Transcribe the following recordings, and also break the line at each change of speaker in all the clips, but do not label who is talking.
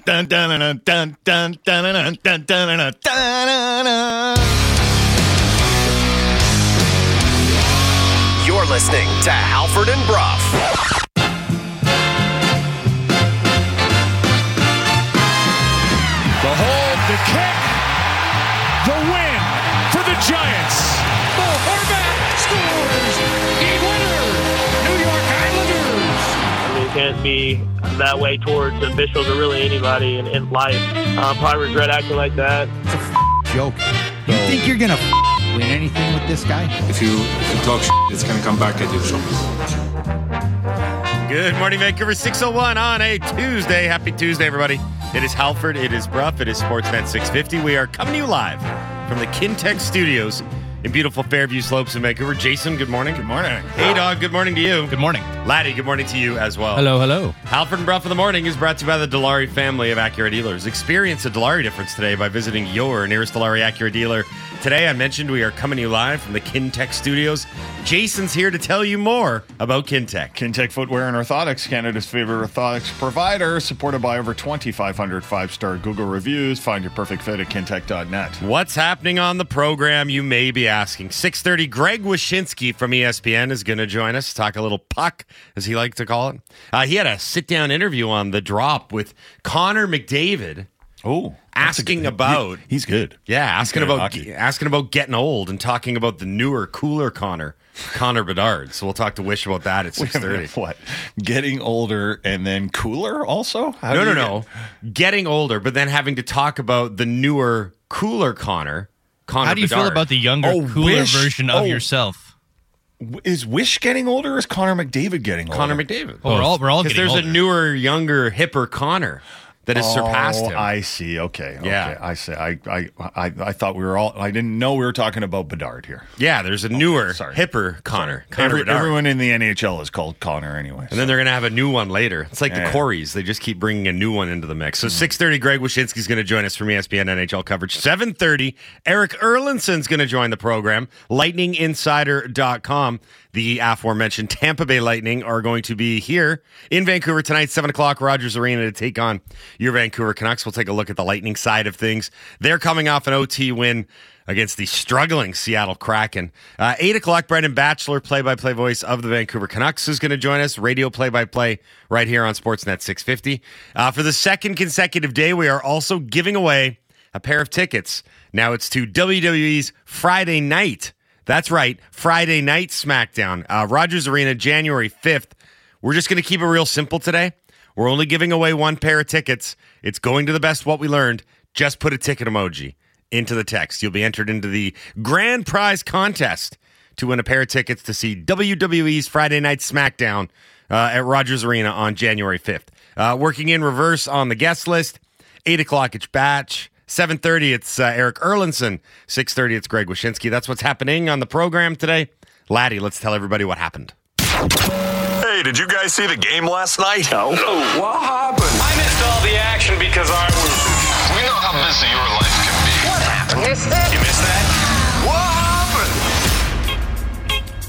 dun dun dun dun dun dun dun dun dun dun dun
You're listening to Halford and Bruff.
The hold, the kick, the win for the Giants. Bo Horvat scores. Game winner, New York Islanders.
I mean, you can't be that way towards officials or really anybody in, in life. Uh, probably regret acting like that.
It's a f- joke. You think you're gonna win anything with this guy?
If you if you talk shit, it's gonna come back at you. So.
Good morning, Vancouver 601 on a Tuesday. Happy Tuesday, everybody. It is Halford, it is Bruff, it is Sportsnet 650. We are coming to you live from the Kintec Studios in beautiful Fairview Slopes in Vancouver. Jason, good morning. Good morning. Hey, dog, good morning to you.
Good morning.
Laddie, good morning to you as well.
Hello, hello.
Halford and Bruff in the morning is brought to you by the Dilawri family of Acura dealers. Experience a Dilawri difference today by visiting your nearest Dilawri Acura dealer. Today, I mentioned we are coming to you live from the Kintec studios. Jason's here to tell you more about Kintec.
Kintec Footwear and Orthotics, Canada's favorite orthotics provider, supported by over 2,500 five star Google reviews. Find your perfect fit at kintec.net.
What's happening on the program, you may be asking. 6.30, Greg Wyshynski from ESPN is going to join us, talk a little puck, as he likes to call it. Uh, he had a sit-down interview on The Drop with Connor McDavid.
Oh,
Asking about-
he- he's good.
Yeah, asking
good
about asking about getting old and talking about the newer, cooler Connor, Connor Bedard. So we'll talk to Wish about that at six thirty.
What? Getting older and then cooler also? How
No, no, no. Getting older, but then having to talk about the newer, cooler Connor. Connor
How do you feel about the younger,
Oh,
cooler
Wish.
version of
Oh.
yourself?
Is Wish getting older or is Connor McDavid getting older?
Connor McDavid?
Well, we're all we're all
Because
getting
there's
older.
a newer, younger, hipper Connor that has surpassed
Oh,
him.
I see. Okay.
Yeah.
Okay. I see. I, I, I, I thought we were all, I didn't know we were talking about Bedard here.
yeah, there's a newer,
Oh, sorry.
hipper Connor. Connor
Every, everyone in the NHL is called Connor anyway.
And then they're going to have a new one later. It's like
Yeah.
the Corys. They just keep bringing a new one into the mix. So mm-hmm. 6.30, Greg Wyshynski's going to join us from ESPN NHL coverage. 7.30, Erik Erlendsson's going to join the program. LightningInsider.com. The aforementioned Tampa Bay Lightning are going to be here in Vancouver tonight, 7 o'clock, Rogers Arena to take on your Vancouver Canucks. We'll take a look at the Lightning side of things. They're coming off an OT win against the struggling Seattle Kraken. Uh, 8 o'clock, Brendan Batchelor, play by play voice of the Vancouver Canucks, is going to join us. Radio play by play right here on Sportsnet 650. Uh, for the second consecutive day, we are also giving away a pair of tickets. Now it's to WWE's Friday night. That's right, Friday night SmackDown, uh, Rogers Arena, January 5th. We're just going to keep it real simple today. We're only giving away one pair of tickets. It's going to the best what we learned. Just put a ticket emoji into the text. You'll be entered into the grand prize contest to win a pair of tickets to see WWE's Friday Night SmackDown uh, at Rogers Arena on January 5th. Uh, working in reverse on the guest list, 8 o'clock it's Batch. 7.30 it's uh, Erik Erlendsson. 6.30 it's Greg Wyshynski. That's what's happening on the program today. Laddie, let's tell everybody what happened.
Hey, did you guys see the game last night? No.
What happened?
I missed all the action because I was.
We know how busy your life can be. What happened? Missed it?
You missed that?
What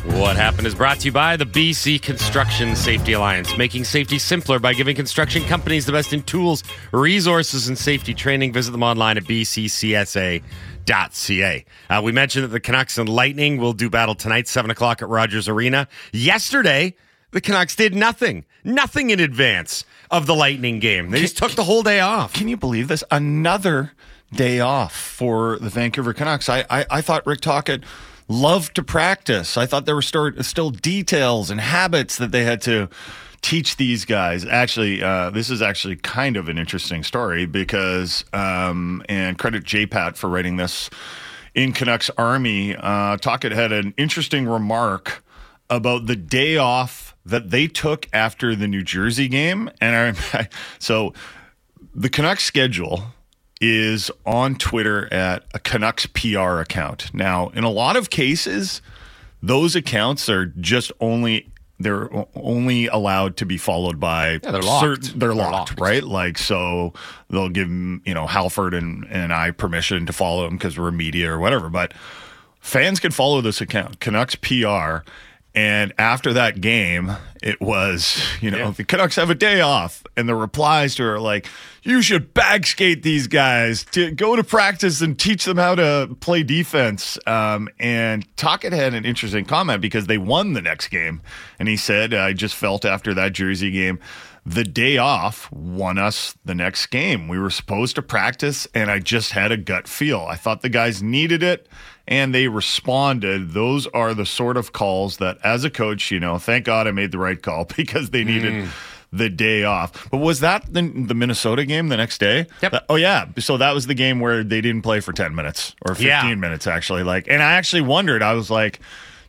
happened?
What happened is brought to you by the BC Construction Safety Alliance, making safety simpler by giving construction companies the best in tools, resources, and safety training. Visit them online at bccsa.ca. Uh, we mentioned that the Canucks and Lightning will do battle tonight, 7 o'clock at Rogers Arena. Yesterday, the Canucks did nothing, nothing in advance of the Lightning game. They just took the whole day off.
Can you believe this? Another day off for the Vancouver Canucks. I, I, I thought Rick Tocchet loved to practice. I thought there were still, still details and habits that they had to teach these guys. Actually, uh, this is actually kind of an interesting story because, um, and credit JPAT for writing this in Canucks Army. Uh, Tocchet had an interesting remark about the day off that they took after the New Jersey game. And I, so the Canucks schedule is on Twitter at a Canucks PR account. Now, in a lot of cases, those accounts are just only they're only allowed to be followed by
Yeah, they're locked.
certain- they're,
They're
locked,
locked.
right? Like so they'll give you know Halford and and I permission to follow them because we're media or whatever, but fans can follow this account, Canucks PR, And after that game, it was, you know, the Canucks have a day off. And the replies to her are like, you should bag skate these guys to go to practice and teach them how to play defense. Um, and Tocchet had an interesting comment because they won the next game. And he said, I just felt after that Jersey game, the day off won us the next game. We were supposed to practice, and I just had a gut feel. I thought the guys needed it, and they responded. Those are the sort of calls that, as a coach, you know, thank God I made the right call because they needed. Mm. The day off, but was that the, the Minnesota game the next day?
Yep.
That- oh yeah, so that was the game where they didn't play for ten minutes or fifteen
Yeah.
minutes actually. Like, and I actually wondered. I was like,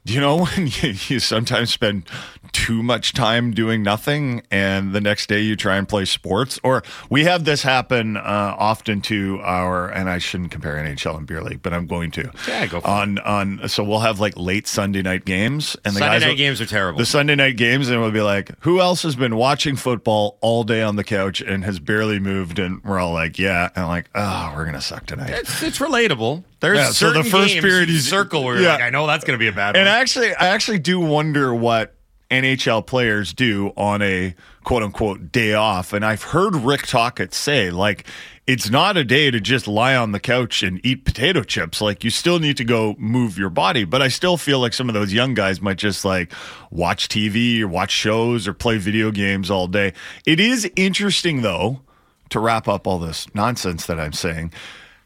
do you know when you, you sometimes spend too much time doing nothing and the next day you try and play sports? Or we have this happen uh, often to our, and I shouldn't compare NHL and beer league, but I'm going to.
Yeah, go for
on on. So we'll have like late Sunday night games, and the
Sunday night
will-
games are terrible.
The Sunday night games, and we'll be like, who else has been watching football all day on the couch and has barely moved? And we're all like, yeah, and I'm like, oh, we're gonna suck tonight.
It's, it's relatable. There's
Yeah, so the first
games
period
you
is-
circle where you're
yeah.
like, I know that's going to be a bad
And
one.
Actually, I actually do wonder what NHL players do on a quote unquote day off. And I've heard Rick Tocchet say, like, it's not a day to just lie on the couch and eat potato chips. Like, you still need to go move your body. But I still feel like some of those young guys might just like watch TV or watch shows or play video games all day. It is interesting, though, to wrap up all this nonsense that I'm saying,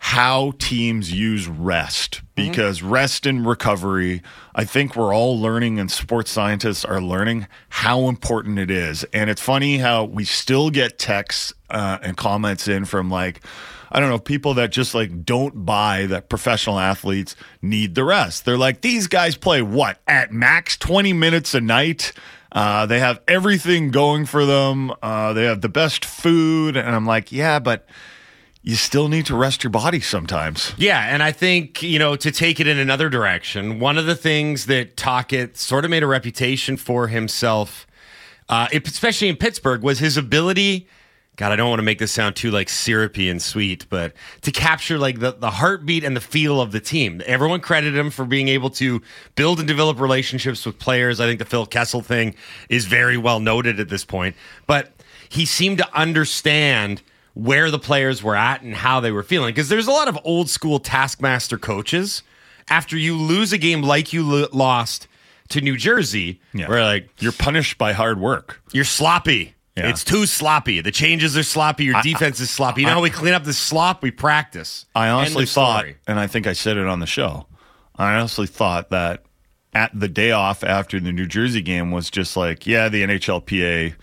how teams use rest because rest and recovery, I think we're all learning and sports scientists are learning how important it is. And it's funny how we still get texts uh, and comments in from like, I don't know, people that just like don't buy that professional athletes need the rest. They're like, these guys play what at max 20 minutes a night. Uh, they have everything going for them. Uh, they have the best food. And I'm like, yeah, but you still need to rest your body sometimes.
Yeah, and I think, you know, to take it in another direction, one of the things that Tocchet sort of made a reputation for himself, uh, especially in Pittsburgh, was his ability. God, I don't want to make this sound too like syrupy and sweet, but to capture like the, the heartbeat and the feel of the team. Everyone credited him for being able to build and develop relationships with players. I think the Phil Kessel thing is very well noted at this point, but he seemed to understand where the players were at and how they were feeling. Because there's a lot of old school taskmaster coaches. After you lose a game like you lo- lost to New Jersey, where like
You're punished by hard work.
you're sloppy.
Yeah.
It's too sloppy. The changes are sloppy. Your defense is sloppy. You know how we clean up the slop? We practice.
I honestly thought,
story.
and I think I said it on the show, I honestly thought that at the day off after the New Jersey game was just like, yeah, the NHLPA,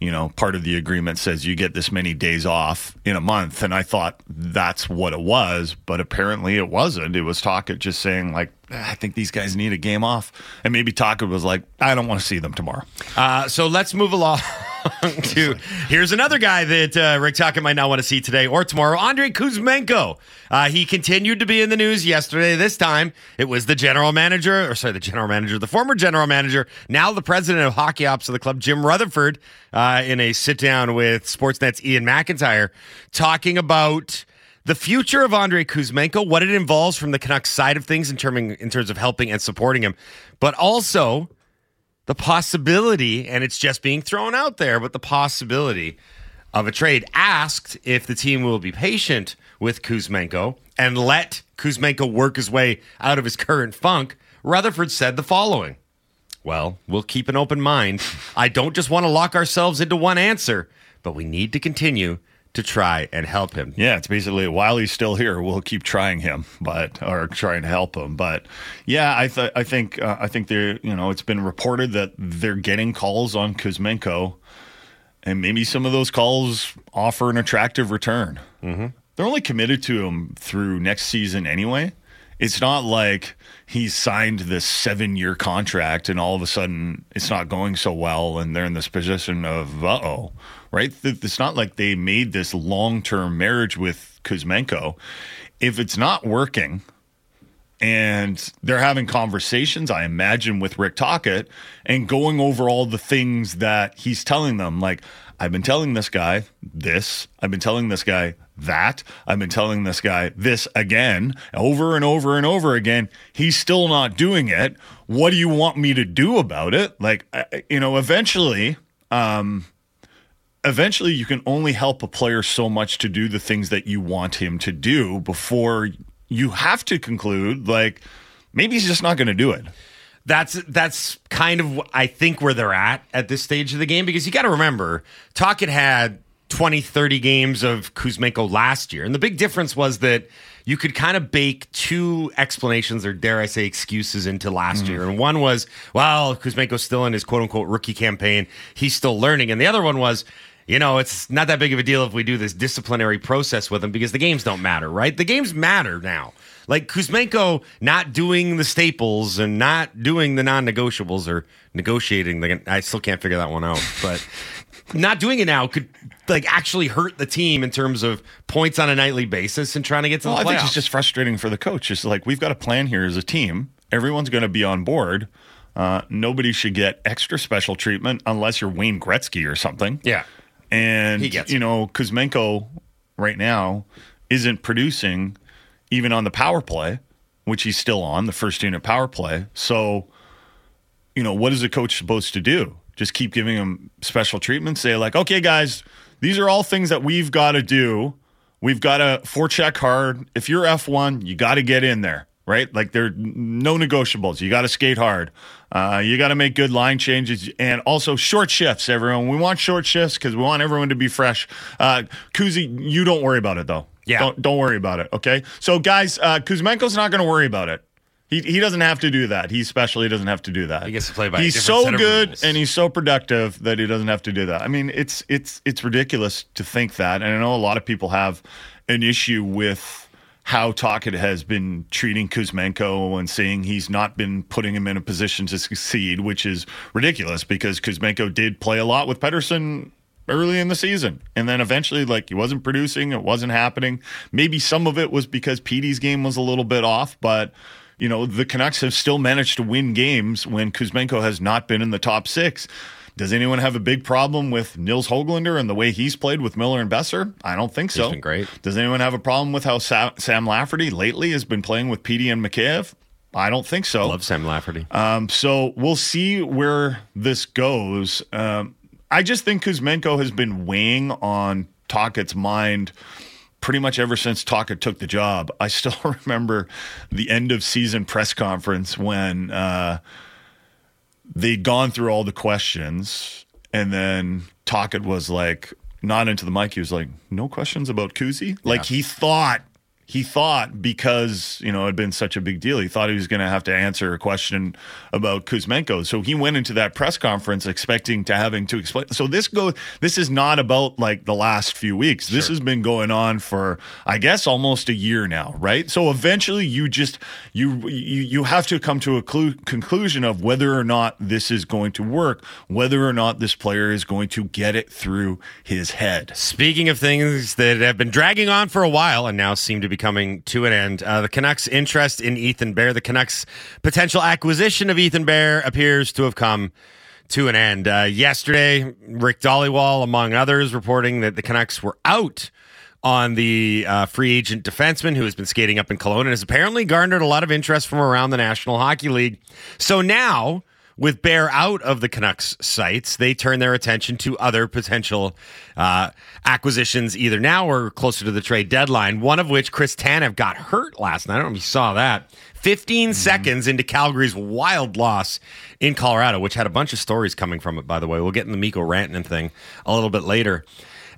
you know, part of the agreement says you get this many days off in a month. And I thought that's what it was, but apparently it wasn't. It was Tocchet just saying, like, "Ah, I think these guys need a game off. And maybe Tocchet was like, I don't want to see them tomorrow.
Uh, so let's move along to here's another guy that uh, Rick Tocchet might not want to see today or tomorrow. Andrei Kuzmenko. Uh, he continued to be in the news yesterday. This time it was the general manager, or sorry, the general manager, the former general manager, now the president of hockey ops of the club, Jim Rutherford, uh, in a sit down with Sportsnet's Iain MacIntyre, talking about the future of Andrei Kuzmenko, what it involves from the Canucks side of things in, term, in terms of helping and supporting him, but also the possibility, and it's just being thrown out there, but the possibility of a trade. Asked if the team will be patient with Kuzmenko and let Kuzmenko work his way out of his current funk, Rutherford said the following Well, we'll keep an open mind. I don't just want to lock ourselves into one answer, but we need to continue to try and help him.
Yeah, it's basically while he's still here, we'll keep trying him, but or trying to help him. But yeah, I th- I think uh, I think they're you know it's been reported that they're getting calls on Kuzmenko, and maybe some of those calls offer an attractive return. Mm-hmm. They're only committed to him through next season anyway. It's not like he's signed this seven year contract and all of a sudden it's not going so well and they're in this position of uh oh, right? It's not like they made this long term marriage with Kuzmenko. If it's not working, and they're having conversations, I imagine, with Rick Tocchet and going over all the things that he's telling them. Like, I've been telling this guy this, I've been telling this guy that, I've been telling this guy this again, over and over and over again. He's still not doing it. What do you want me to do about it? Like, you know, eventually, um, eventually you can only help a player so much to do the things that you want him to do before you have to conclude like maybe he's just not going to do it.
That's that's kind of I think where they're at at this stage of the game because you got to remember Tocchet had 20 30 games of Kuzmenko last year and the big difference was that you could kind of bake two explanations or dare I say excuses into last mm. year and one was well Kuzmenko's still in his quote unquote rookie campaign he's still learning and the other one was you know, it's not that big of a deal if we do this disciplinary process with him because the games don't matter, right? The games matter now. Like Kuzmenko not doing the staples and not doing the non-negotiables or negotiating the I still can't figure that one out, but not doing it now could like actually hurt the team in terms of points on a nightly basis and trying to get to
Well,
the
I think
playoffs.
it's just frustrating for the coach. It's like we've got a plan here as a team. Everyone's going to be on board. Uh, nobody should get extra special treatment unless you're Wayne Gretzky or something.
yeah.
And you know, Kuzmenko right now isn't producing even on the power play, which he's still on the first unit power play. So, you know, what is a coach supposed to do? Just keep giving him special treatment. Say like, okay, guys, these are all things that we've got to do. We've got to forecheck hard. If you're F one, you got to get in there, right? Like there are no negotiables. You got to skate hard. Uh, you got to make good line changes and also short shifts. Everyone, we want short shifts because we want everyone to be fresh. Uh, Kuzi, you don't worry about it though.
Yeah.
don't don't worry about it. Okay, so guys, uh, Kuzmenko's not going to worry about it. He, he doesn't have to do that. He's special. He doesn't have to do that.
He gets to play by
He's so good and he's so productive that he doesn't have to do that. I mean, it's it's it's ridiculous to think that. And I know a lot of people have an issue with how Tocchet has been treating Kuzmenko and saying he's not been putting him in a position to succeed, which is ridiculous because Kuzmenko did play a lot with Pettersson early in the season. And then eventually, like, he wasn't producing, it wasn't happening. Maybe some of it was because Petey's game was a little bit off, but. You know, the Canucks have still managed to win games when Kuzmenko has not been in the top six. Does anyone have a big problem with Nils Hoglander and the way he's played with Miller and Boeser? I don't think so.
been great.
Does anyone have a problem with how Sa- Sam Lafferty lately has been playing with Petey and Mikheyev? I don't think so.
Love Sam Lafferty.
Um, so we'll see where this goes. Um, I just think Kuzmenko has been weighing on Tocchet's mind pretty much ever since Tocchet took the job. I still remember the end of season press conference when uh, they'd gone through all the questions, and then Tocchet was like, not into the mic. He was like, "No questions about Kuzi." Like he thought. He thought because you know it had been such a big deal, he thought he was going to have to answer a question about Kuzmenko. So he went into that press conference expecting to having to explain. So this go. This is not about like the last few weeks. This has been going on for I guess almost a year now, right? So eventually, you just you you you have to come to a clu- conclusion of whether or not this is going to work, whether or not this player is going to get it through his head.
Speaking of things that have been dragging on for a while and now seem to be coming to an end, uh, the Canucks' interest in Ethan Bear, the Canucks' potential acquisition of Ethan Bear appears to have come to an end. Uh, yesterday, Rick Dhaliwal, among others, reporting that the Canucks were out on the uh, free agent defenseman who has been skating up in Cologne and has apparently garnered a lot of interest from around the National Hockey League. So now, with Bear out of the Canucks sites, they turn their attention to other potential uh, acquisitions either now or closer to the trade deadline. One of which, Chris Tanev, got hurt last night. I don't know if you saw that. 15 seconds into Calgary's wild loss in Colorado, which had a bunch of stories coming from it, by the way. We'll get in the Mikko Rantanen thing a little bit later.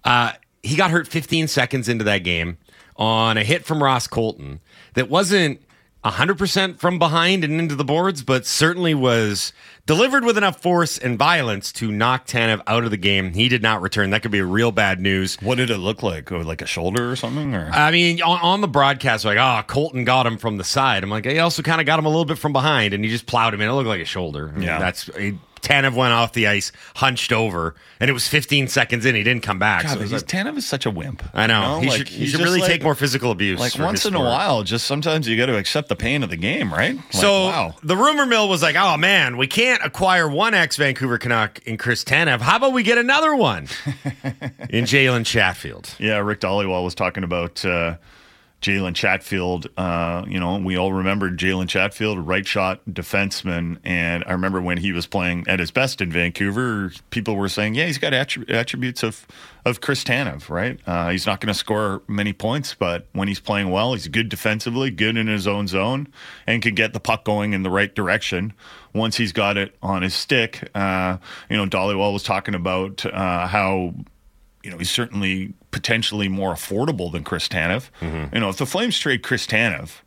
Uh, he got hurt 15 seconds into that game on a hit from Ross Colton that wasn't 100% from behind and into the boards, but certainly was delivered with enough force and violence to knock Tanev out of the game. He did not return. That could be real bad news.
What did it look like? Or like a shoulder or something? Or
I mean, on, on the broadcast, like, oh, Colton got him from the side. I'm like, he also kind of got him a little bit from behind, and he just plowed him in. It looked like a shoulder. I mean,
Yeah.
that's a Tanev went off the ice, hunched over, and it was 15 seconds in. He didn't come back.
God,
so it
but
was
he's,
like-
Tanev is such a wimp.
I know.
You know,
he
like,
should, he should really
like-
take more physical abuse.
Like once in a while, just sometimes you got to accept the pain of the game, right? Like,
So
wow.
the rumor mill was like, "Oh man, we can't acquire one ex Vancouver Canuck in Chris Tanev. How about we get another one in Jalen Chatfield?"
Yeah, Rick Dhaliwal was talking about uh, Jalen Chatfield. Uh, you know, we all remember Jalen Chatfield, right shot defenseman. And I remember when he was playing at his best in Vancouver, people were saying, yeah, he's got attributes of, of Chris Tanev, right? Uh, he's not going to score many points, but when he's playing well, he's good defensively, good in his own zone, and can get the puck going in the right direction once he's got it on his stick. Uh, you know, Dhaliwal was talking about uh, how you know, he's certainly potentially more affordable than Chris Tanev. Mm-hmm. You know, if the Flames trade Chris Tanev,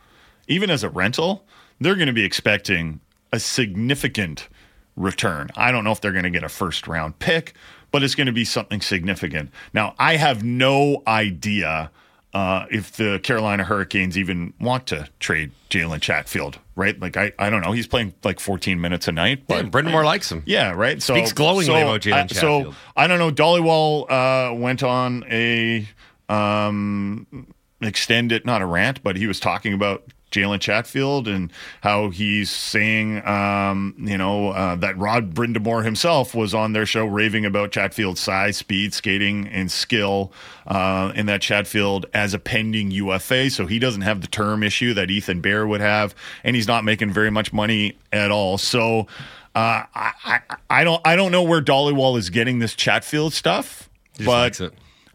even as a rental, they're going to be expecting a significant return. I don't know if they're going to get a first round pick, but it's going to be something significant. Now, I have no idea uh, if the Carolina Hurricanes even want to trade Jalen Chatfield, right? Like, I, I don't know. He's playing like 14 minutes a night, but
Yeah, Brind'Amour likes him.
yeah, right. So
Speaks glowingly
so,
about Jalen
I- So I don't know. Dhaliwal uh, went on a um, extended, not a rant, but he was talking about Jalen Chatfield and how he's saying, um, you know, uh, that Rod Brind'Amour himself was on their show raving about Chatfield's size, speed, skating, and skill, uh, and that Chatfield as a pending UFA, so he doesn't have the term issue that Ethan Bear would have, and he's not making very much money at all. So. Uh, I, I I don't I don't know where Dhaliwal is getting this Chatfield stuff, but.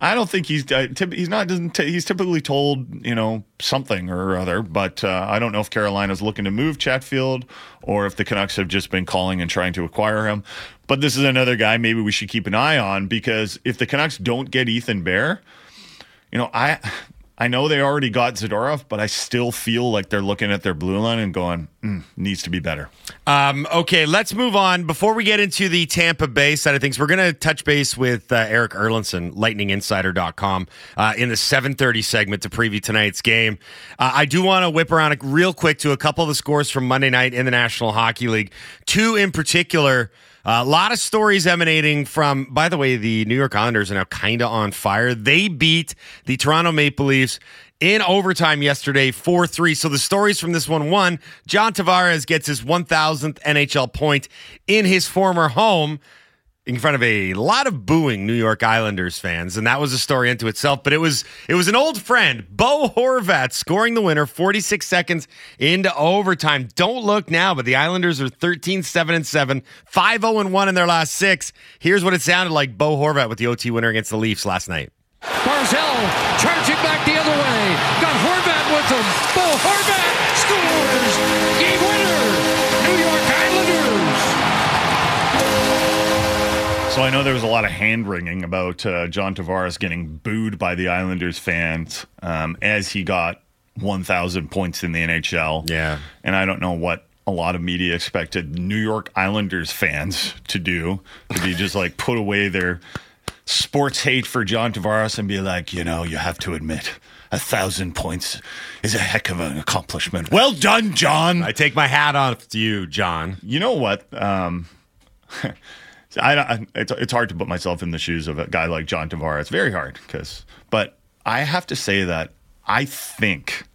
I don't think he's he's not doesn't he's typically told you know something or other, but uh, I don't know if Carolina's looking to move Chatfield or if the Canucks have just been calling and trying to acquire him. But this is another guy maybe we should keep an eye on because if the Canucks don't get Ethan Bear, you know I. I know they already got Zadorov, but I still feel like they're looking at their blue line and going, mm, needs to be better.
Um, okay, let's move on. Before we get into the Tampa Bay side of things, we're going to touch base with uh, Erik Erlendsson, lightninginsider.com, uh, in the 730 segment to preview tonight's game. Uh, I do want to whip around real quick to a couple of the scores from Monday night in the National Hockey League. Two in particular. A lot of stories emanating from, by the way, the New York Islanders are now kind of on fire. They beat the Toronto Maple Leafs in overtime yesterday, 4 3. So the stories from this one one, John Tavares gets his 1000th NHL point in his former home in front of a lot of booing New York Islanders fans, and that was a story unto itself. But it was it was an old friend, Bo Horvat, scoring the winner 46 seconds into overtime. Don't look now, but the Islanders are 13 7 and 7, 5 0 and 1 in their last six. Here's what it sounded like Bo Horvat with the OT winner against the Leafs last night.
Barzal charging back the other way. Got Horvat with him. Bo Horvat
I know there was a lot of hand wringing about uh, John Tavares getting booed by the Islanders fans um, as he got 1,000 points in the NHL.
Yeah.
And I don't know what a lot of media expected New York Islanders fans to do, to be just like put away their sports hate for John Tavares and be like, you know, you have to admit. A thousand points is a heck of an accomplishment. Well done, John.
I take my hat off to you, John.
You know what? Um, I, it's it's hard to put myself in the shoes of a guy like John Tavares. It's very hard because, but I have to say that I think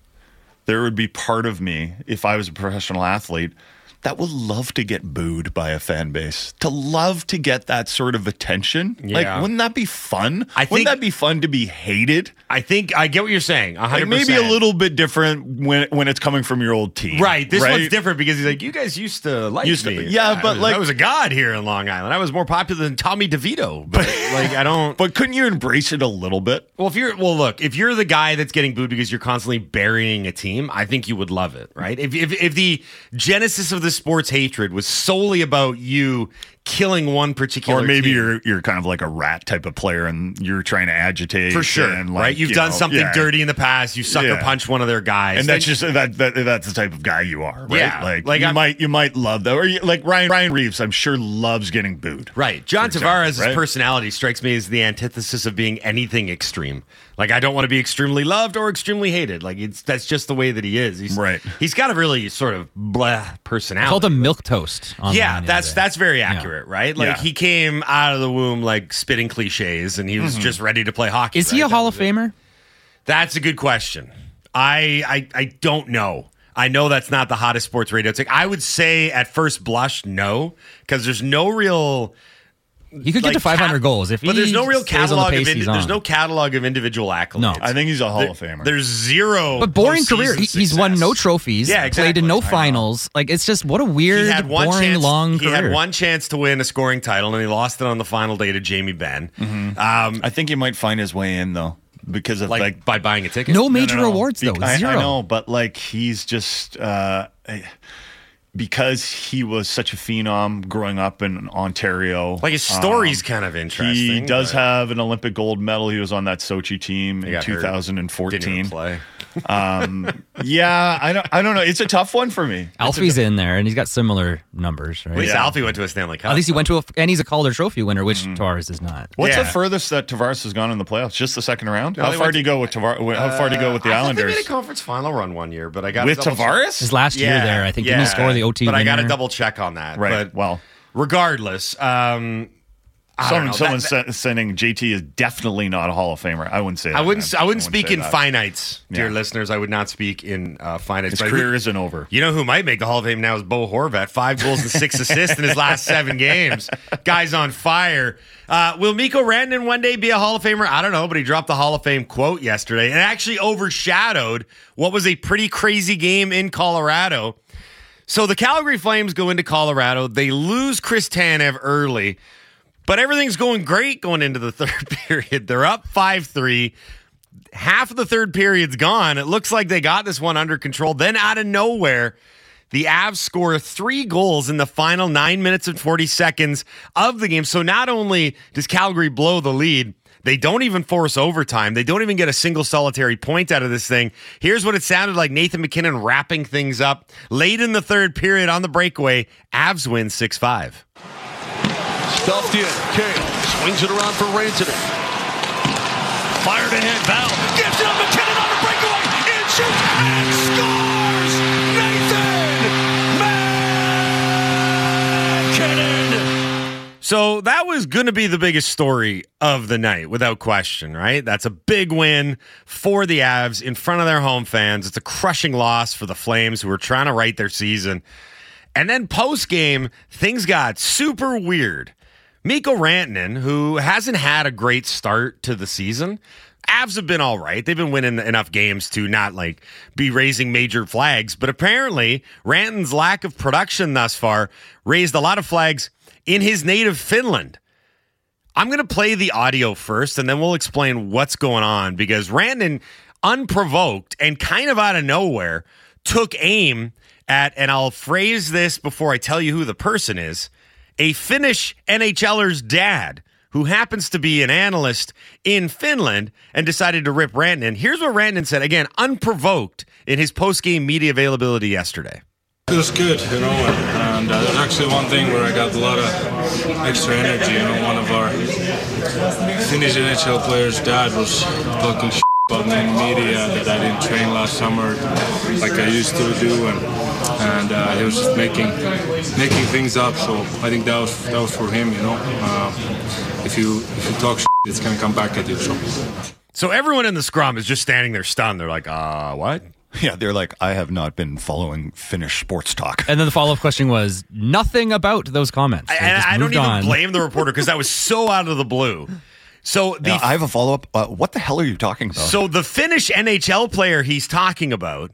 there would be part of me if I was a professional athlete that would love to get booed by a fan base, to love to get that sort of attention.
Yeah.
Like, wouldn't that be fun?
I
wouldn't that be fun to be hated?
I think I get what you're saying. 100%.
Like maybe a little bit different when when it's coming from your old team,
Right. This one's different because he's like, you guys used to like
Used to-
me.
yeah,
I
but
was-
like-
I was a god here in Long Island. I was more popular than Tommy DeVito. But like, I don't.
But couldn't you embrace it a little bit?
Well, if you're well, look, if you're the guy that's getting booed because you're constantly burying a team, I think you would love it, right? If if, if the genesis of the sports hatred was solely about you killing one particular,
or maybe
team,
you're you're kind of like a rat type of player and you're trying to agitate
for sure,
and like,
right? You've
you
done
know,
something
yeah.
dirty in the past. You sucker
Yeah.
punched one of their guys,
and that's
Then-
just that, that that's the type of guy you are right
Yeah,
like,
like
you
I'm-
might you might love that or you, like Ryan Ryan Reaves I'm sure loves getting booed
Right. John
for example,
Tavares'
right?
personality strikes me as the antithesis of being anything extreme. Like I don't want to be extremely loved or extremely hated. Like it's that's just the way that he is. He's
Right.
He's got a really sort of blah personality.
I called him milk toast.
yeah, that's that's very
Yeah.
accurate. Accurate, right? Like
Yeah.
he came out of the womb like spitting cliches, and he was mm-hmm. just ready to play hockey.
Is he
right?
a
That
Hall
was
of
it.
Famer?
That's a good question. I I I don't know. I know that's not the hottest sports radio take. I would say at first blush, no, because there's no real.
He could get to 500
cat-
goals if he
but there's no real
stays on the
catalog of indi- there's no catalog of individual accolades.
No.
I think he's a Hall
There-
of Famer.
There's zero.
But boring career. He, he's won no trophies.
Yeah,
Played in no finals. Like it's just what a weird,
He had one
boring,
chance.
long
he
career.
had one chance to win a scoring title, and he lost it on the final day to Jamie Benn. Um,
I think he might find his way in though because of
like,
like,
by buying a ticket.
no
No,
major
no, no.
awards though.
Bec- I,
Zero.
I know, but like he's just uh, because he was such a phenom growing up in Ontario.
like his story's um, kind of interesting.
he does have an Olympic gold medal. He was on that Sochi team in
got. Didn't
2014.
Even play.
Yeah, I don't. I don't know. It's a tough one for me.
Alfie's in there, and he's got similar numbers, right?
At least
Yeah.
Alfie went to a Stanley Cup.
At least he went to a, and he's a Calder Trophy winner, which Tavares is not.
What's
Yeah.
the furthest that Tavares has gone in the playoffs? Just the second round.
No,
how
they
far
went
do you go with Tavares? How far do you go with the
I thought
Islanders?
They made a conference final run one year, but I got
with Tavares?
His last year there, I think, didn't he score the OT
But I got to
winner?
double check on that.
Right.
But
well,
regardless, um, I don't
someone, someone's
That-
saying JT is definitely not a Hall of Famer. I wouldn't say.
I
that.
wouldn't. I wouldn't speak in
that.
finites, dear
Yeah.
listeners. I would not speak in uh, finites.
His career
who-
isn't over.
You know who might make the Hall of Fame now is Bo Horvat. Five goals and six assists in his last seven games. Guy's on fire. Uh, will Mikko Rantanen one day be a Hall of Famer? I don't know, but he dropped the Hall of Fame quote yesterday and actually overshadowed what was a pretty crazy game in Colorado. So the Calgary Flames go into Colorado. They lose Chris Tanev early, but everything's going great going into the third period. They're up 5 3 half of the third period's gone. It looks like they got this one under control. Then out of nowhere, the Avs score three goals in the final nine minutes and 40 seconds of the game. So not only does Calgary blow the lead, they don't even force overtime. They don't even get a single solitary point out of this thing. Here's what it sounded like Nathan MacKinnon wrapping things up late in the third period on the breakaway. Avs win 6 5.
Stuffed in. Cale swings it around for Rantanen. Fired ahead. Val gives it up. MacKinnon on the breakaway. In shoots and scores. Nathan MacKinnon.
So that was going to be the biggest story of the night, without question, right? That's a big win for the Avs in front of their home fans. It's a crushing loss for the Flames, who are trying to right their season. And then post game, things got super weird. Mikko Rantanen, who hasn't had a great start to the season, Avs have been all right. They've been winning enough games to not like be raising major flags, but apparently Rantanen's lack of production thus far raised a lot of flags in his native Finland. I'm going to play the audio first and then we'll explain what's going on because Rantanen, unprovoked and kind of out of nowhere, took aim at, and I'll phrase this before I tell you who the person is, a Finnish NHLer's dad who happens to be an analyst in Finland and decided to rip Rantanen. Here's what Rantanen said, again, unprovoked in his post-game media availability yesterday.
Feels good, you know, and, uh, there's actually one thing where I got a lot of extra energy. You know, one of our Finnish NHL players' dad was talking about me in media that I didn't train last summer like I used to do, and and uh, he was just making making things up. So I think that was that was for him, you know. Uh, if you if you talk shit, it's gonna come back at you. So.
So everyone in the scrum is just standing there stunned. They're like, uh, what?
Yeah, they're like, I have not been following Finnish sports talk.
And then the follow up question was nothing about those comments. They
and I don't
moved
even
on.
blame the reporter because that was so out of the blue. So the
Now, I have a follow up. Uh, what the hell are you talking about?
so the Finnish NHL player he's talking about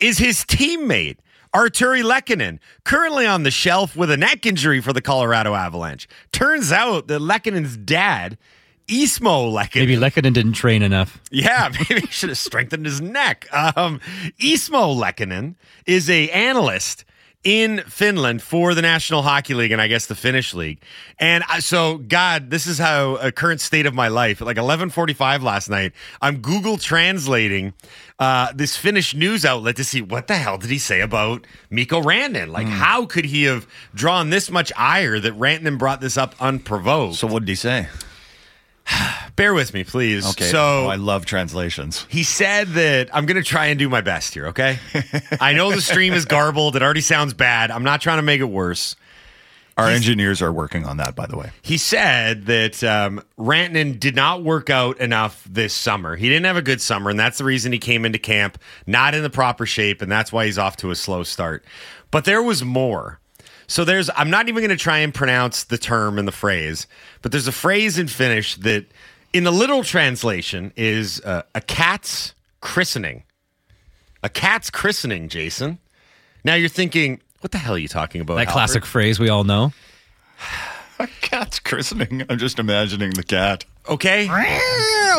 is his teammate Artturi Lehkonen, currently on the shelf with a neck injury for the Colorado Avalanche. Turns out that Lehkonen's dad, Ismo Lehkonen,
Maybe Lehkonen didn't train enough.
yeah, maybe he should have strengthened his neck. Um, Ismo Lehkonen is a analyst in Finland for the National Hockey League and I guess the Finnish League. And I, so, God, this is how a current state of my life. At like 11:45 last night, I'm Google translating uh, this Finnish news outlet to see what the hell did he say about Mikko Rantanen? Like, how could he have drawn this much ire that Rantanen brought this up unprovoked?
so what did he say?
bear with me, please.
Okay.
So
oh, I love translations.
he said that I'm going to try and do my best here, okay? I know the stream is garbled. It already sounds bad. I'm not trying to make it worse.
Our engineers are working on that, by the way.
He said that um, Rantanen did not work out enough this summer. He didn't have a good summer, and that's the reason he came into camp not in the proper shape, and that's why he's off to a slow start. But there was more. So there's, I'm not even going to try and pronounce the term and the phrase, but there's a phrase in Finnish that, in the literal translation, is uh, a cat's christening. A cat's christening, Jason. Now you're thinking, what the hell are you talking about?
That
Halford?
classic phrase we all know.
A cat's christening. I'm just imagining the cat.
Okay.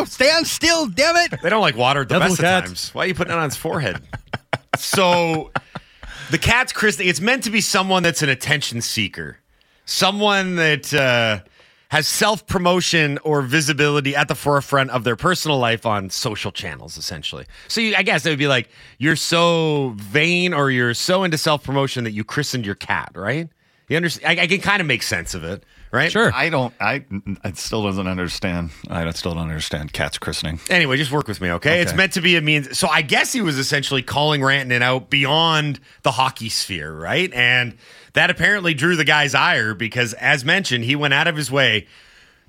Stand still, damn it.
They don't like water at the
Devil
best
cat.
of times. Why are you putting it on his forehead? so the cat's christening. It's meant to be someone that's an attention seeker, someone that uh, has self promotion or visibility at the forefront of their personal life on social channels, essentially. So you, I guess it would be like you're so vain or you're so into self promotion that you christened your cat, right? You understand? I, I can kind of make sense of it, right?
Sure.
I don't. I. It still doesn't understand. I still don't understand cat's christening.
Anyway, just work with me, okay? It's meant to be a means. So I guess he was essentially calling Rantanen out beyond the hockey sphere, right? And that apparently drew the guy's ire because, as mentioned, he went out of his way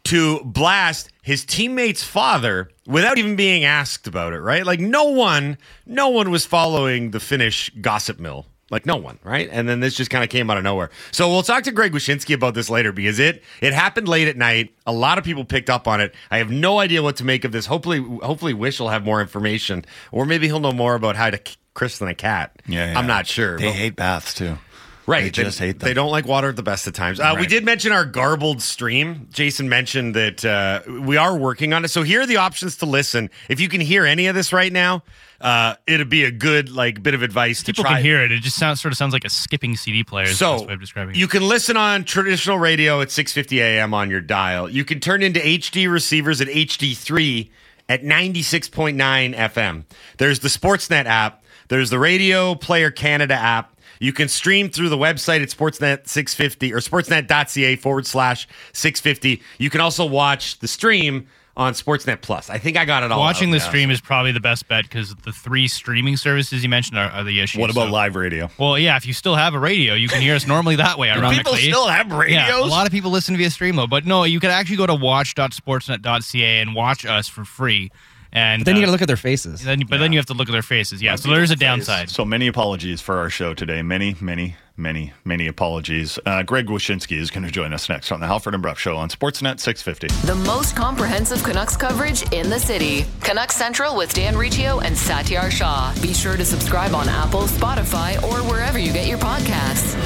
to blast his teammate's father without even being asked about it, right? Like no one, no one was following the Finnish gossip mill. Like no one, right? And then this just kind of came out of nowhere. So we'll talk to Greg Wyshynski about this later because it it happened late at night. A lot of people picked up on it. I have no idea what to make of this. Hopefully, hopefully Wish will have more information, or maybe he'll know more about how to k- christen a cat.
Yeah, yeah.
I'm not sure.
They
but-
hate baths too.
Right.
They just hate them.
They don't like water at the best of times. Uh, We did mention our garbled stream. Jason mentioned that uh, we are working on it. So here are the options to listen. If you can hear any of this right now, uh, it'd be a good like bit of advice
People
to try.
can hear it. It just sounds sort of sounds like a skipping CD player. Is the
So
best way of describing it.
you can listen on traditional radio at 6:50 a.m. on your dial. You can turn into HD receivers at HD3 at 96.9 FM. There's the Sportsnet app. There's the Radio Player Canada app. You can stream through the website at Sportsnet 650 or sportsnet.ca forward slash 650. You can also watch the stream on Sportsnet Plus. I think I got it all.
Watching
out
the
now.
stream is probably the best bet because the three streaming services you mentioned are, are the issue.
What about
So-
live radio?
Well, yeah, if you still have a radio, you can hear us normally that way. Ironically, people
still have radios.
Yeah, a lot of people listen via stream though, but no, you can actually go to watch.sportsnet.ca and watch us for free. And
But then you
uh,
got to look at their faces.
then, but then you have to look at their faces. Yeah, so there's a downside.
So many apologies for our show today. Many, many, many, many apologies. Uh, Greg Wyshynski is going to join us next on the Halford and Bruff Show on Sportsnet 650.
The most comprehensive Canucks coverage in the city. Canucks Central with Dan Riccio and Satiar Shah. Be sure to subscribe on Apple, Spotify, or wherever you get your podcasts.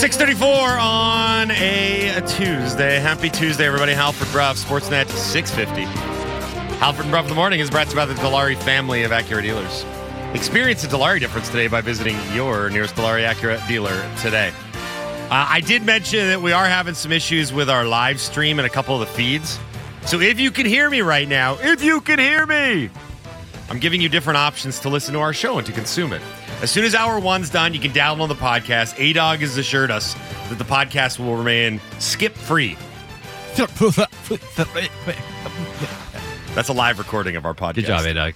Six thirty-four on a Tuesday. Happy Tuesday, everybody. Halford Bruff, Sportsnet six fifty. Halford and Bruff in the morning is brought to you by the Dilawri family of Acura dealers. Experience the Dilawri difference today by visiting your nearest Dilawri Acura dealer today. Uh, I did mention that we are having some issues with our live stream and a couple of the feeds. So if you can hear me right now, if you can hear me, I'm giving you different options to listen to our show and to consume it. As soon as hour one's done, you can download the podcast. A Dog has assured us that the podcast will remain skip free. That's a live recording of our podcast.
Good job, A Dog.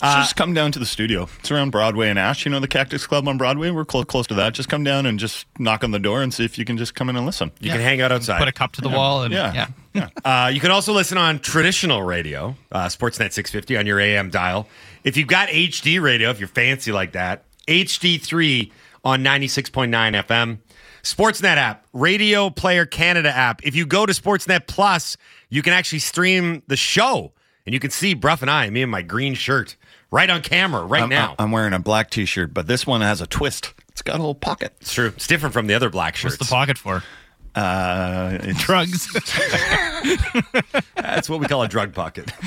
So just come down to the studio. It's around Broadway and Ash. You know the Cactus Club on Broadway? We're close, close to that. Just come down and just knock on the door and see if you can just come in and listen.
You can hang out outside.
Put a cup to the wall and
Yeah.
yeah.
Uh, you can also listen on traditional radio, uh, Sportsnet 650 on your AM dial. If you've got HD radio, if you're fancy like that, HD3 on 96.9 FM. Sportsnet app, Radio Player Canada app. If you go to Sportsnet Plus, you can actually stream the show and you can see Bruff and I, me in my green shirt, right on camera right
I'm,
now.
I'm wearing a black t shirt, but this one has a twist. It's got a little pocket.
it's true. It's different from the other black shirts.
What's the pocket for?
Uh, it's,
Drugs.
That's what we call a drug pocket.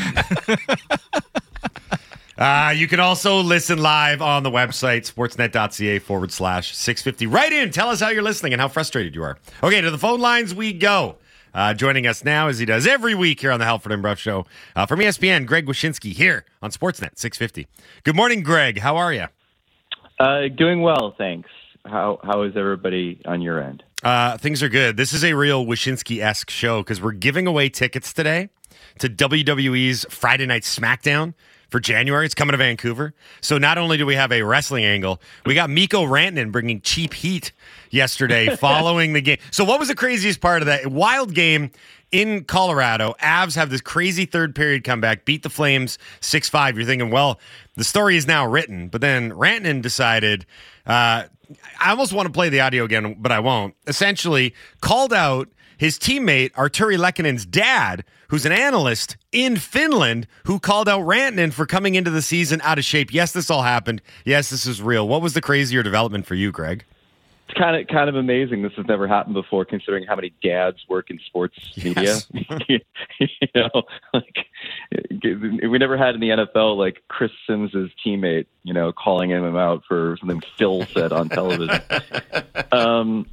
Uh, you can also listen live on the website, sportsnet.ca forward slash 650. Right in. Tell us how you're listening and how frustrated you are. Okay, to the phone lines we go. Uh, joining us now, as he does every week here on the Halford and Bruff Show, uh, from ESPN, Greg Wyshynski here on Sportsnet 650. Good morning, Greg. How are you?
Uh, doing well, thanks. How how is everybody on your end?
Uh, things are good. This is a real Wyshynski esque show because we're giving away tickets today to WWE's Friday Night SmackDown for January. It's coming to Vancouver. So not only do we have a wrestling angle, we got Mikko Rantanen bringing cheap heat yesterday following the game. So what was the craziest part of that wild game? In Colorado, Avs have this crazy third period comeback, beat the Flames 6 5. You're thinking, well, the story is now written. But then Rantanen decided, uh, I almost want to play the audio again, but I won't. Essentially, called out his teammate Artturi Lehkonen's dad, who's an analyst in Finland, who called out Rantanen for coming into the season out of shape. Yes, this all happened. Yes, this is real. What was the crazier development for you, Greg?
It's kind of kind of amazing. This has never happened before, considering how many dads work in sports
Yes.
media. you know, like we never had in the NFL like Chris Simms's teammate, you know, calling him out for something Phil said on television. um,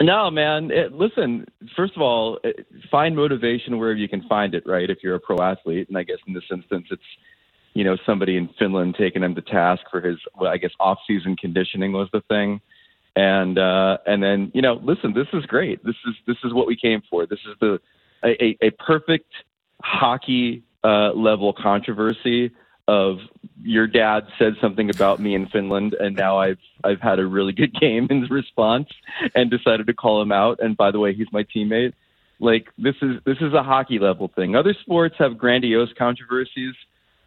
no, man. It, listen, first of all, it, find motivation wherever you can find it. Right, if you're a pro athlete, and I guess in this instance, it's you know somebody in Finland taking him to task for his, well, I guess off-season conditioning was the thing, and uh, and then you know, listen, this is great. This is this is what we came for. This is the a, a, a perfect hockey uh, level controversy of your dad said something about me in Finland, and now I've I've had a really good game in response, and decided to call him out. And by the way, he's my teammate. Like this is this is a hockey level thing. Other sports have grandiose controversies.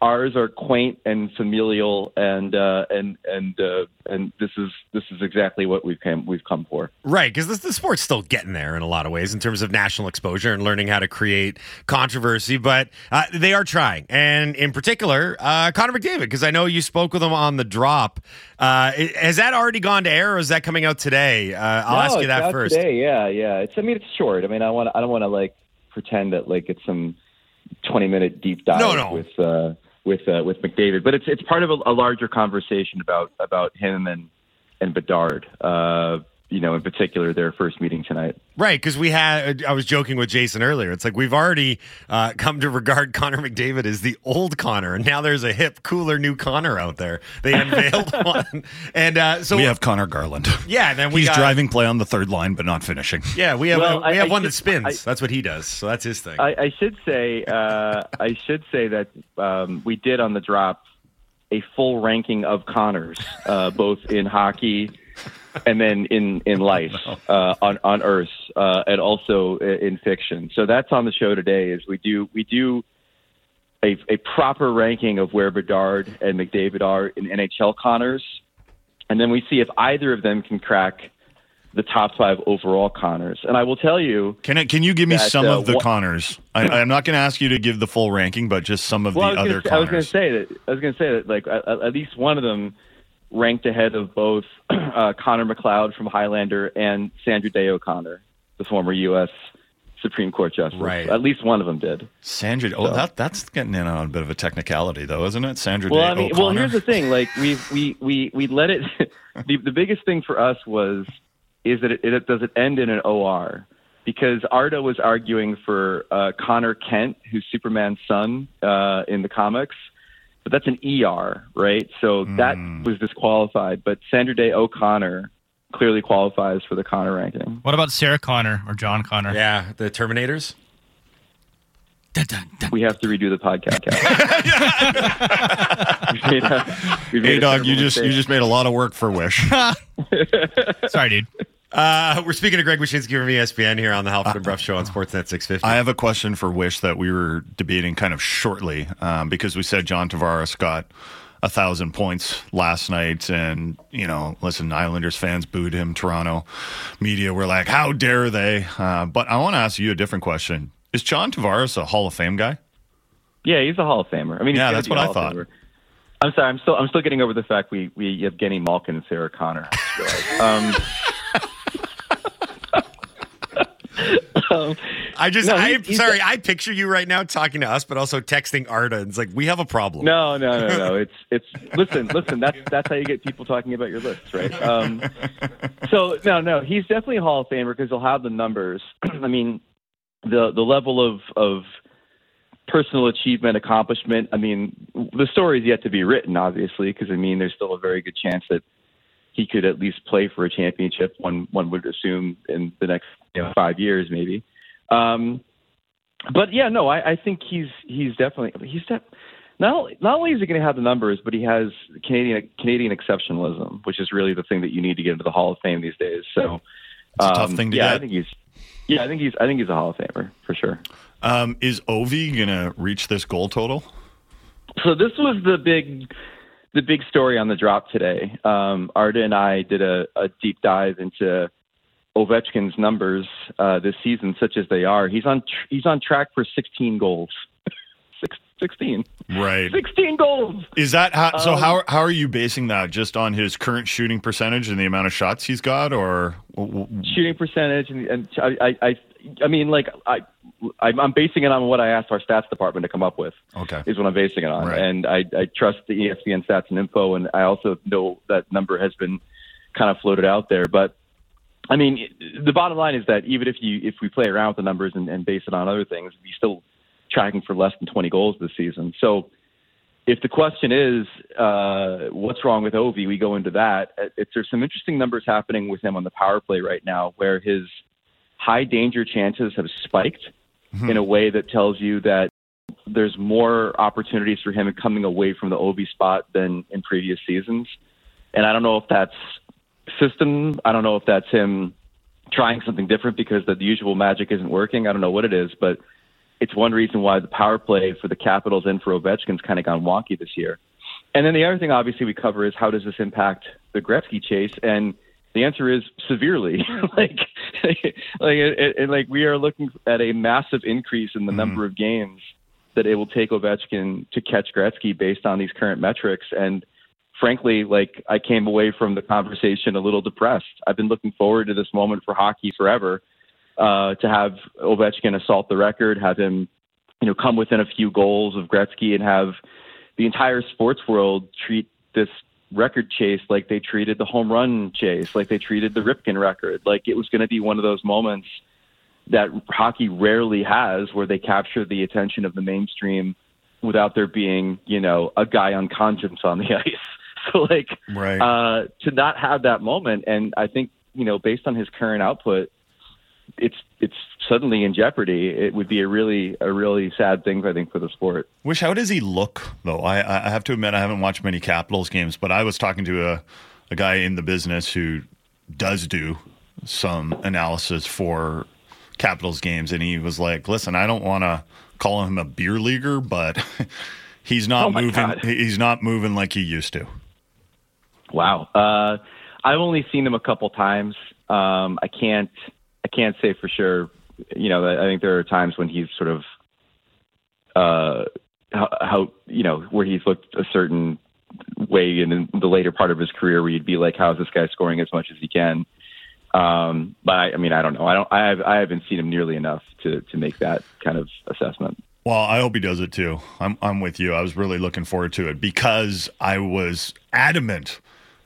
Ours are quaint and familial, and uh, and and uh, and this is this is exactly what we've come we've come for.
Right, because the, the sport's still getting there in a lot of ways in terms of national exposure and learning how to create controversy, but uh, they are trying. And in particular, uh, Connor McDavid, because I know you spoke with him on the drop. Uh, has that already gone to air or is that coming out today? Uh, I'll
No,
ask you that first.
Today, yeah, yeah. It's I mean it's short. I mean I want I don't want to like pretend that like it's some twenty minute deep dive
No, no.
with uh, with uh, with McDavid, but it's it's part of a, a larger conversation about about him and and Bedard. Uh, you know, in particular, their first meeting tonight.
Right, because we had, I was joking with Jason earlier. It's like we've already uh, come to regard Connor McDavid as the old Connor, and now there's a hip, cooler new Connor out there. They unveiled one. And uh, so
we have Connor Garland.
Yeah, and then we
He's
got-
driving play on the third line, but not finishing.
Yeah, we have
Well,
we
I-
have
I
one
should-
that spins.
I-
That's what he does. So that's his thing.
I, I should say uh, I should say that um, we did on the drop a full ranking of Connors, uh, both in hockey and then in in life uh, on on Earth, uh, and also in fiction. So that's on the show today. Is we do we do a, a proper ranking of where Bedard and McDavid are in NHL Connors, and then we see if either of them can crack the top five overall Connors. And I will tell you,
Can I, can you give me
that,
some
uh,
of the
wha-
Connors? I, I'm not going to ask you to give the full ranking, but just some of
well,
the other
say- I was going to say that I was going to say that like at, at least one of them ranked ahead of both uh, Connor MacLeod from Highlander and Sandra Day O'Connor, the former U.S. Supreme Court justice.
Right.
At least one of them did.
Sandra, oh, that that's getting in on a bit of a technicality, though, isn't it? Sandra
Well,
Day
I mean, well, here's the thing. Like we we we we let it. the the biggest thing for us was is that it, it does it end in an OR because Arda was arguing for uh, Conner Kent, who's Superman's son uh, in the comics, but that's an ER, right? So that was disqualified. But Sandra Day O'Connor clearly qualifies for the Connor ranking.
What about Sarah Connor or John Connor?
Yeah, the Terminators.
We have to redo the podcast. We've made a- we've made
Hey,
a
dog, you just you just made a lot of work for Wish.
Sorry, dude.
Uh, we're speaking to Greg Wyshynski from ESPN here on the Halford and Bruff Show on Sportsnet 650.
I have a question for Wish that we were debating kind of shortly um, because we said John Tavares got a thousand points last night, and you know, listen, Islanders fans booed him. Toronto media were like, "How dare they?" Uh, but I want to ask you a different question: Is John Tavares a Hall of Fame guy?
Yeah, he's a Hall of Famer. I mean,
Yeah, that's what I
Hall of
thought.
Famer. I'm sorry. I'm still I'm still getting over the fact we we have Evgeny Malkin and Sarah Connor. I just realized. um,
I just,
No,
I'm
he's
sorry, I picture you right now talking to us, but also texting Arda. And it's like, we have a problem.
no, no, no, no. It's it's listen, listen. That's that's how you get people talking about your lists, right? Um, so no, no, he's definitely a Hall of Famer because he'll have the numbers. I mean, the the level of of personal achievement, accomplishment. I mean, the story is yet to be written, obviously, because I mean, there's still a very good chance that he could at least play for a championship. One one would assume in the next you know, five years, maybe. Um, but yeah, no, I, I think he's he's definitely he's not not only is he going to have the numbers, but he has Canadian Canadian exceptionalism, which is really the thing that you need to get into the Hall of Fame these days. So,
It's a tough
um,
thing to
yeah,
get.
I think he's yeah, I think he's I think he's a Hall of Famer for sure.
Um, is Ovi going to reach this goal total?
So this was the big the big story on the drop today. Um, Arda and I did a, a deep dive into Ovechkin's numbers uh, this season, such as they are. He's on tr- he's on track for 16 goals. Six, 16.
Right.
16 goals.
Is that how, so?
Um,
how how are you basing that? Just on his current shooting percentage and the amount of shots he's got, or
shooting percentage and, and I, I I I mean like I I'm I'm basing it on what I asked our stats department to come up with.
Okay,
is what I'm basing it on,
Right.
and I I trust the ESPN stats and info, and I also know that number has been kind of floated out there, but. I mean, the bottom line is that even if you if we play around with the numbers and, and base it on other things, we still tracking for less than 20 goals this season. So, if the question is uh, what's wrong with Ovi, we go into that. It's, there's some interesting numbers happening with him on the power play right now, where his high danger chances have spiked in a way that tells you that there's more opportunities for him coming away from the Ovi spot than in previous seasons. And I don't know if that's system. I don't know if that's him trying something different because the usual magic isn't working. I don't know what it is, but it's one reason why the power play for the Capitals and for Ovechkin's kind of gone wonky this year. And then the other thing, obviously, we cover is how does this impact the Gretzky chase? And the answer is severely. like, like, it, it, like we are looking at a massive increase in the number of games that it will take Ovechkin to catch Gretzky based on these current metrics. And frankly, like I came away from the conversation a little depressed. I've been looking forward to this moment for hockey forever. Uh, to have Ovechkin assault the record, have him, you know, come within a few goals of Gretzky, and have the entire sports world treat this record chase like they treated the home run chase, like they treated the Ripken record. Like it was going to be one of those moments that hockey rarely has where they capture the attention of the mainstream without there being, you know, a guy on conscience on the ice. So like
Right.
uh to not have that moment and I think, you know, based on his current output, it's it's suddenly in jeopardy. It would be a really a really sad thing I think for the sport.
Wish, how does he look though? I I have to admit I haven't watched many Capitals games, but I was talking to a a guy in the business who does do some analysis for Capitals games, and he was like, "Listen, I don't want to call him a beer leaguer, but he's not
Oh
moving.
God.
He's not moving like he used to."
Wow. Uh, I've only seen him a couple times. Um, I can't. I can't say for sure. You know, I think there are times when he's sort of, uh, how, how you know, where he's looked a certain way in the later part of his career, where you'd be like, "How is this guy scoring as much as he can?" Um, but I, I mean, I don't know. I don't. I have. I haven't seen him nearly enough to to make that kind of assessment.
Well, I hope he does it too. I'm I'm with you. I was really looking forward to it because I was adamant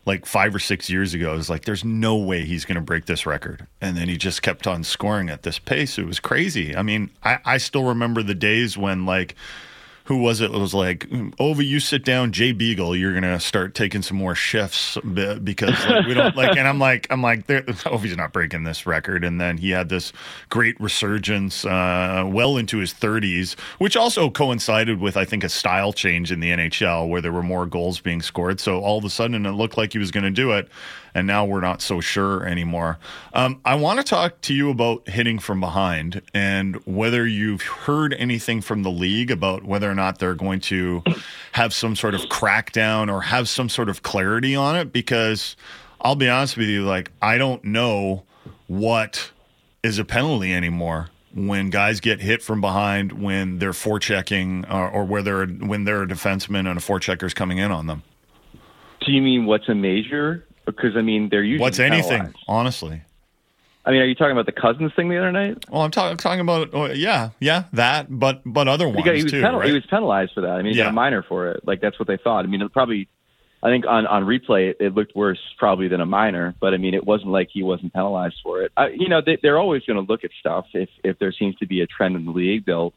like 5 or 6 years ago. I was like there's no way he's going to break this record. And then he just kept on scoring at this pace. It was crazy. I mean, I I still remember the days when like who was it? Was like, Ova, you sit down, Jay Beagle. You're gonna start taking some more shifts because like, we don't like. And I'm like, I'm like, Ovi's not breaking this record. And then he had this great resurgence, uh, well into his 30s, which also coincided with, I think, a style change in the NHL where there were more goals being scored. So all of a sudden, it looked like he was going to do it, and now we're not so sure anymore. Um, I want to talk to you about hitting from behind and whether you've heard anything from the league about whether or not they're going to have some sort of crackdown or have some sort of clarity on it. Because I'll be honest with you, like, I don't know what is a penalty anymore when guys get hit from behind when they're forechecking or, or where they're when they're a defenseman and a forechecker is coming in on them.
Do you mean what's a major? Because I mean, they're usually
What's anything, honestly?
I mean, are you talking about the Cousins thing the other night?
Well, I'm talking talking about oh, yeah, yeah, that, but but other ones
Because he was,
too,
penal-
right?
he was penalized for that. I mean, he
Yeah.
got a minor for it. Like that's what they thought. I mean, it probably. I think on on replay it, it looked worse probably than a minor, but I mean it wasn't like he wasn't penalized for it. I, you know they, they're always going to look at stuff if if there seems to be a trend in the league, they'll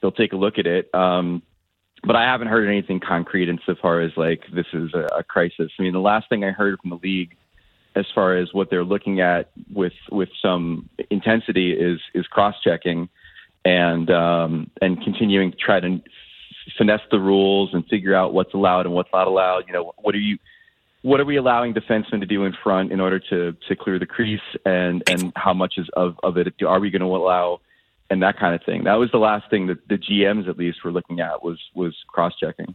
they'll take a look at it. Um, but I haven't heard anything concrete insofar as like this is a, a crisis. I mean the last thing I heard from the league as far as what they're looking at with with some intensity is is cross checking and um, and continuing to try to finesse the rules and figure out what's allowed and what's not allowed. You know, what are you what are we allowing defensemen to do in front in order to to clear the crease and and how much is of of it are we going to allow and that kind of thing. That was the last thing that the GMs at least were looking at was was cross checking.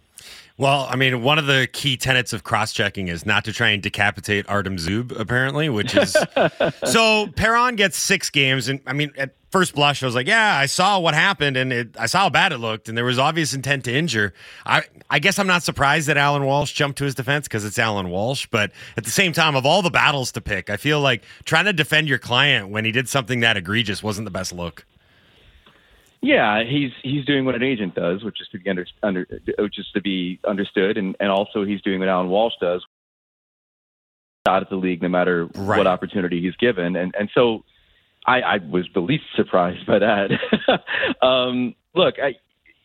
Well, I mean, one of the key tenets of cross checking is not to try and decapitate Artem Zub, apparently, which is so Perron gets six games. And I mean, at first blush, I was like, yeah, I saw what happened and it, I saw how bad it looked, and there was obvious intent to injure. I, I guess I'm not surprised that Alan Walsh jumped to his defense because it's Alan Walsh. But at the same time, of all the battles to pick, I feel like trying to defend your client when he did something that egregious wasn't the best look.
Yeah, he's he's doing what an agent does, which is to be under, under which is to be understood, and and also he's doing what Alan Walsh does, out of the league no matter
Right.
what opportunity he's given, and and so I, I was the least surprised by that. um, look, I,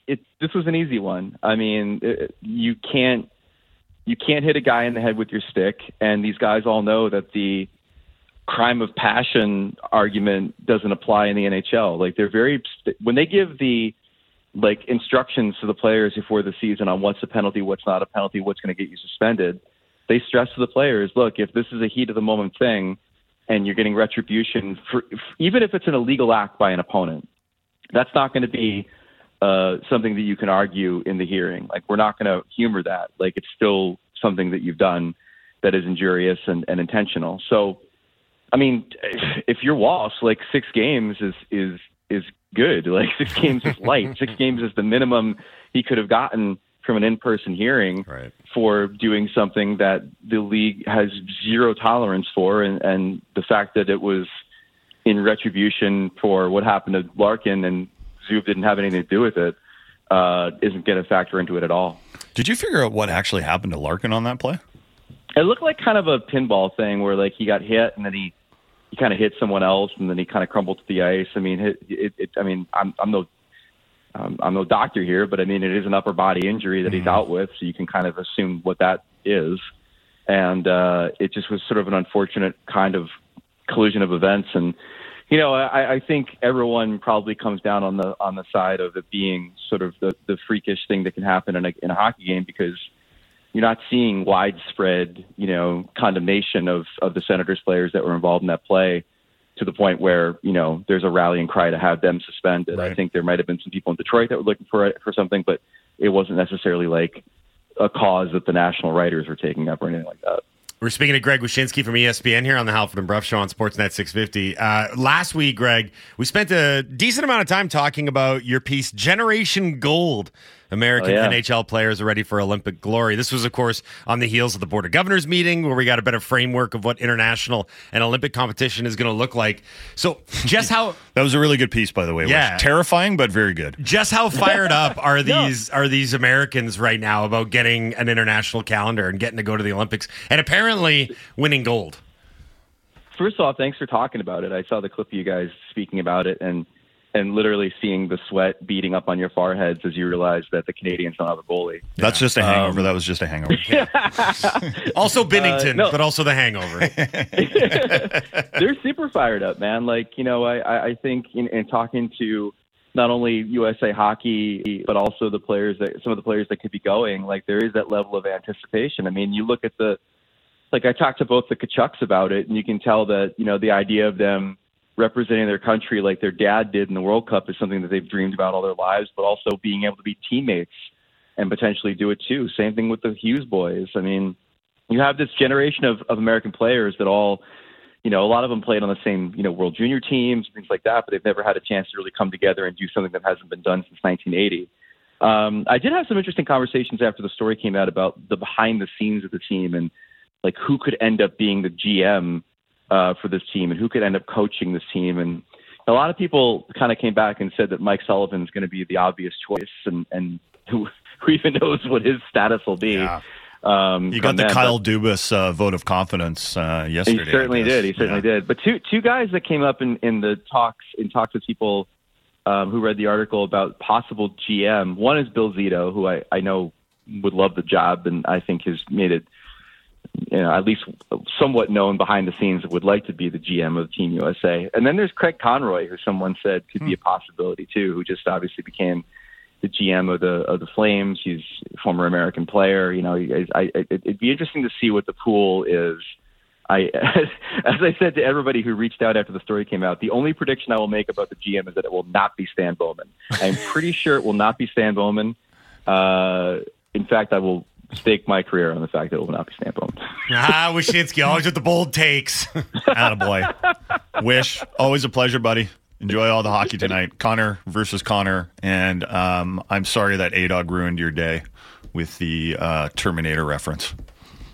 it this was an easy one. I mean, it, you can't you can't hit a guy in the head with your stick, and these guys all know that the crime of passion argument doesn't apply in the NHL. Like they're very when they give the like instructions to the players before the season on what's a penalty, what's not a penalty, what's going to get you suspended. They stress to the players, look, if this is a heat of the moment thing and you're getting retribution for even if it's an illegal act by an opponent, that's not going to be uh, something that you can argue in the hearing. Like we're not going to humor that. Like it's still something that you've done that is injurious and, and intentional. So I mean, if you're Walsh, like six games is is is good. Like six games is light. six games is the minimum he could have gotten from an in-person hearing for doing something that the league has zero tolerance for, and and the fact that it was in retribution for what happened to Larkin and Zub didn't have anything to do with it uh, isn't going to factor into it at all.
Did you figure out what actually happened to Larkin on that play?
It looked like kind of a pinball thing where like he got hit and then he he kind of hit someone else and then he kind of crumbled to the ice. I mean, it, it, it I mean, I'm I'm no um, I'm no doctor here, but I mean, it is an upper body injury that he's out with, so you can kind of assume what that is. And uh, it just was sort of an unfortunate kind of collision of events. And you know, I, I think everyone probably comes down on the on the side of it being sort of the, the freakish thing that can happen in a in a hockey game because you're not seeing widespread, you know, condemnation of of the Senators players that were involved in that play to the point where you know there's a rallying cry to have them suspended. I think there might have been some people in Detroit that were looking for it, for something, but it wasn't necessarily like a cause that the national writers were taking up or anything like that.
We're speaking to Greg Wyshynski from ESPN here on the Halford and Bruff Show on Sportsnet 650. Uh, last week, Greg, we spent a decent amount of time talking about your piece, Generation Gold. American
Oh, yeah.
NHL players are ready for Olympic glory. This was, of course, on the heels of the Board of Governors meeting, where we got a better framework of what international and Olympic competition is going to look like. So, just how
That was a really good piece, by the way.
Yeah.
terrifying, but very good.
just how fired up are these are these Americans right now about getting an international calendar and getting to go to the Olympics and apparently winning gold?
First off, thanks for talking about it. I saw the clip of you guys speaking about it and and literally seeing the sweat beating up on your foreheads as you realize that the Canadians don't have a goalie.
That's just a hangover.
Um,
that was just a hangover.
Also Binnington,
Uh, no.
but also the hangover.
they're super fired up, man. Like you know, I I I think in, in talking to not only USA Hockey but also the players that some of the players that could be going, like there is that level of anticipation. I mean, you look at the like I talked to both the Tkachuks about it, and you can tell that you know the idea of them representing their country like their dad did in the World Cup is something that they've dreamed about all their lives, but also being able to be teammates and potentially do it too. Same thing with the Hughes boys. I mean, you have this generation of, of American players that all, you know, a lot of them played on the same, you know, World Junior teams, things like that, but they've never had a chance to really come together and do something that hasn't been done since 1980. Um, I did have some interesting conversations after the story came out about the behind the scenes of the team and like who could end up being the GM uh, for this team and who could end up coaching this team. And a lot of people kind of came back and said that Mike Sullivan is going to be the obvious choice, and and who who even knows what his status will be. Um,
You got the
them,
Kyle
but-
Dubas uh, vote of confidence uh, yesterday.
He certainly did. He certainly did. But two two guys that came up in, in the talks in talks with people um, who read the article about possible GM. One is Bill Zito, who I, I know would love the job, and I think has made it you know, at least somewhat known behind the scenes would like to be the GM of Team USA. And then there's Craig Conroy, who someone said could be a possibility too, who just obviously became the GM of the of the Flames. He's a former American player. You know, I, I, it'd be interesting to see what the pool is. I, as I said to everybody who reached out after the story came out, the only prediction I will make about the GM is that it will not be Stan Bowman. I'm pretty sure it will not be Stan Bowman. Uh, in fact, I will stake my career on the fact that it will not be Stan Bowman.
ah, Wyshynski, always with the bold takes.
Attaboy. Wish, always a pleasure, buddy. Enjoy all the hockey tonight. Connor versus Connor. And um, I'm sorry that A Dog ruined your day with the uh, Terminator reference.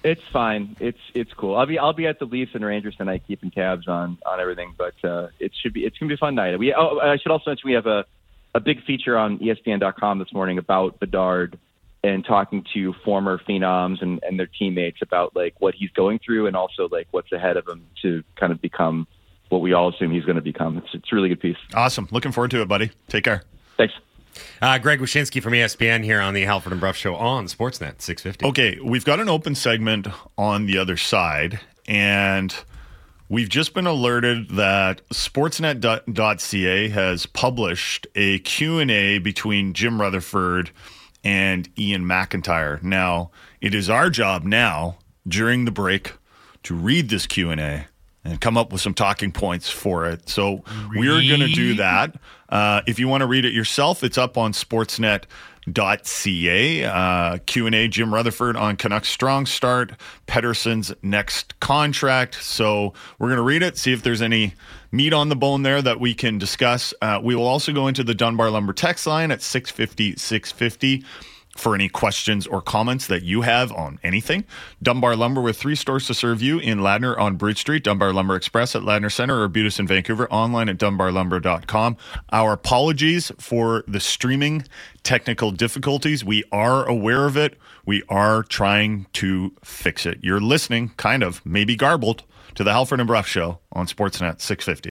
It's fine. It's it's cool. I'll be I'll be at the Leafs and Rangers tonight, keeping tabs on on everything. But uh, it should be it's gonna be a fun night. We oh, I should also mention we have a a big feature on ESPN.com this morning about Bedard and talking to former phenoms and, and their teammates about like what he's going through and also like what's ahead of him to kind of become what we all assume he's going to become. It's it's a really good piece.
Awesome. Looking forward to it, buddy. Take care.
Thanks.
Uh, Greg Wyshynski from ESPN here on the Halford and Bruff Show on Sportsnet 650.
Okay, we've got an open segment on the other side, and we've just been alerted that Sportsnet.ca has published a Q&A between Jim Rutherford and Iain MacIntyre. Now, it is our job now during the break to read this Q&A and come up with some talking points for it. So we're going to do that. Uh, if you want to read it yourself, it's up on Sportsnet.ca. Uh, Q&A, Jim Rutherford on Canucks strong start, Pettersson's next contract. So we're going to read it, see if there's any meat on the bone there that we can discuss. Uh, we will also go into the Dunbar Lumber text line at 650 650 for any questions or comments that you have on anything. Dunbar Lumber with three stores to serve you in Ladner on Bridge Street, Dunbar Lumber Express at Ladner Center, or Butus in Vancouver, online at dunbarlumber.com. Our apologies for the streaming technical difficulties. We are aware of it. We are trying to fix it. You're listening, kind of, maybe garbled, to the Halford and Bruff Show on Sportsnet 650.